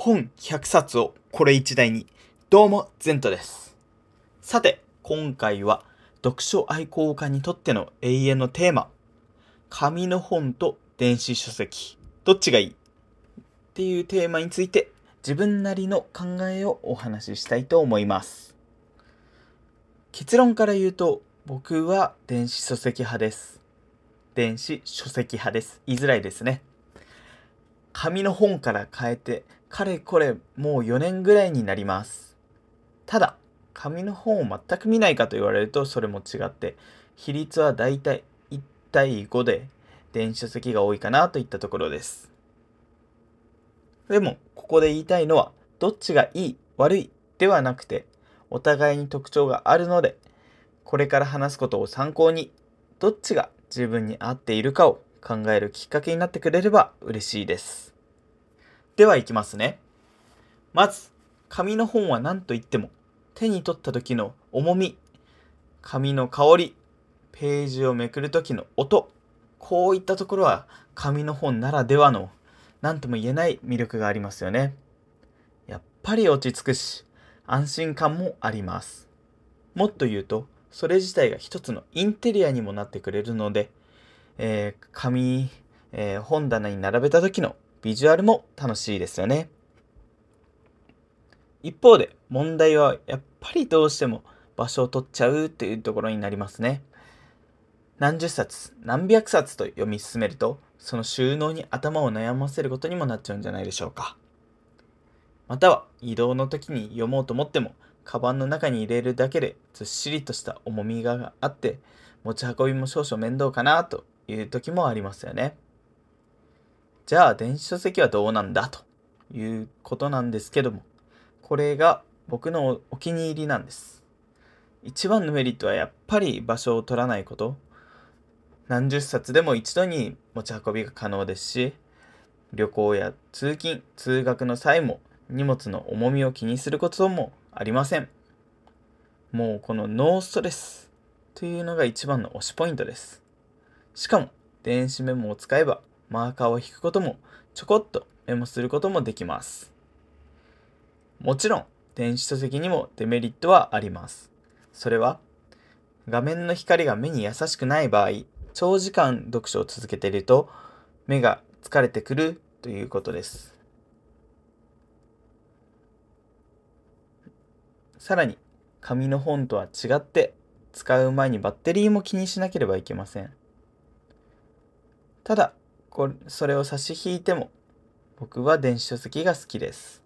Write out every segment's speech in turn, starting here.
本100冊をこれ一台に。どうも、ゼントです。さて、今回は読書愛好家にとっての永遠のテーマ。紙の本と電子書籍。どっちがいい？っていうテーマについて自分なりの考えをお話ししたいと思います。結論から言うと、僕は電子書籍派です。電子書籍派です。言いづらいですね。紙の本から変えて、かれこれもう4年ぐらいになります。ただ、紙の本を全く見ないかと言われるとそれも違って、比率はだいたい1対5で電子書籍が多いかなといったところです。でも、ここで言いたいのは、どっちがいい、悪いではなくて、お互いに特徴があるので、これから話すことを参考に、どっちが自分に合っているかを考えるきっかけになってくれれば嬉しいです。では行きますね。まず、紙の本は何と言っても、手に取った時の重み、紙の香り、ページをめくる時の音、こういったところは紙の本ならではの何とも言えない魅力がありますよね。やっぱり落ち着くし、安心感もあります。もっと言うと、それ自体が一つのインテリアにもなってくれるので、えー紙、えー本棚に並べた時のビジュアルも楽しいですよね。一方で問題はやっぱりどうしても場所を取っちゃうっていうところになりますね。何十冊、何百冊と読み進めると、その収納に頭を悩ませることにもなっちゃうんじゃないでしょうか。または移動の時に読もうと思っても、カバンの中に入れるだけでずっしりとした重みがあって、持ち運びも少々面倒かなという時もありますよね。じゃあ電子書籍はどうなんだということなんですけども、これが僕のお気に入りなんです。一番のメリットはやっぱり場所を取らないこと。何十冊でも一度に持ち運びが可能ですし、旅行や通勤、通学の際も荷物の重みを気にすることもありません。もうこのノーストレスというのが一番の推しポイントです。しかも電子メモを使えばマーカーを引くこともちょこっとメモすることもできます。もちろん電子書籍にもデメリットはあります。それは画面の光が目に優しくない場合、長時間読書を続けていると目が疲れてくるということです。さらに紙の本とは違って使う前にバッテリーも気にしなければいけません。ただ、こそれを差し引いても僕は電子書籍が好きです。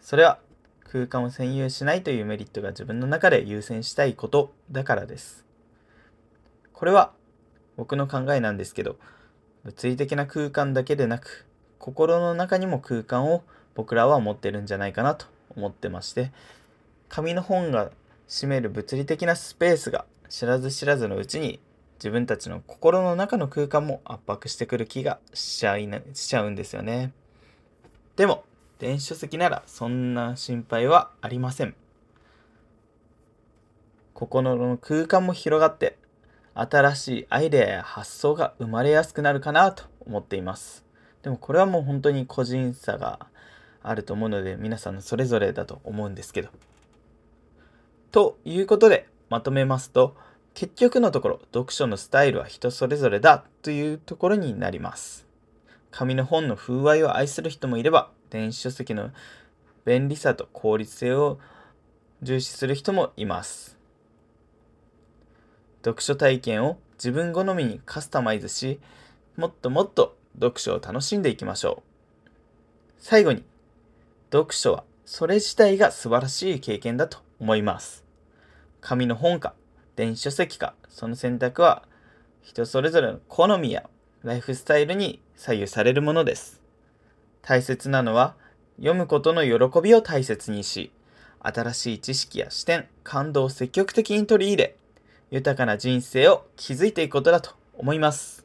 それは空間を占有しないというメリットが自分の中で優先したいことだからです。これは僕の考えなんですけど、物理的な空間だけでなく、心の中にも空間を僕らは持ってるんじゃないかなと思ってまして、紙の本が占める物理的なスペースが知らず知らずのうちに自分たちの心の中の空間も圧迫してくる気がしちゃいなしちゃうんですよね。でも、電子書籍ならそんな心配はありません。心の空間も広がって、新しいアイデアや発想が生まれやすくなるかなと思っています。でもこれはもう本当に個人差があると思うので、皆さんのそれぞれだと思うんですけど。ということで、まとめますと、結局のところ、読書のスタイルは人それぞれだというところになります。紙の本の風合いを愛する人もいれば、電子書籍の便利さと効率性を重視する人もいます。読書体験を自分好みにカスタマイズし、もっともっと読書を楽しんでいきましょう。最後に、読書はそれ自体が素晴らしい経験だと思います。紙の本か、電子書籍か、その選択は人それぞれの好みやライフスタイルに左右されるものです。大切なのは読むことの喜びを大切にし、新しい知識や視点、感動を積極的に取り入れ、豊かな人生を築いていくことだと思います。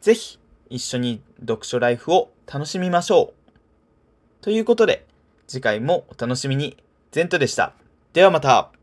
ぜひ一緒に読書ライフを楽しみましょう。ということで、次回もお楽しみに。ゼントでした。ではまた。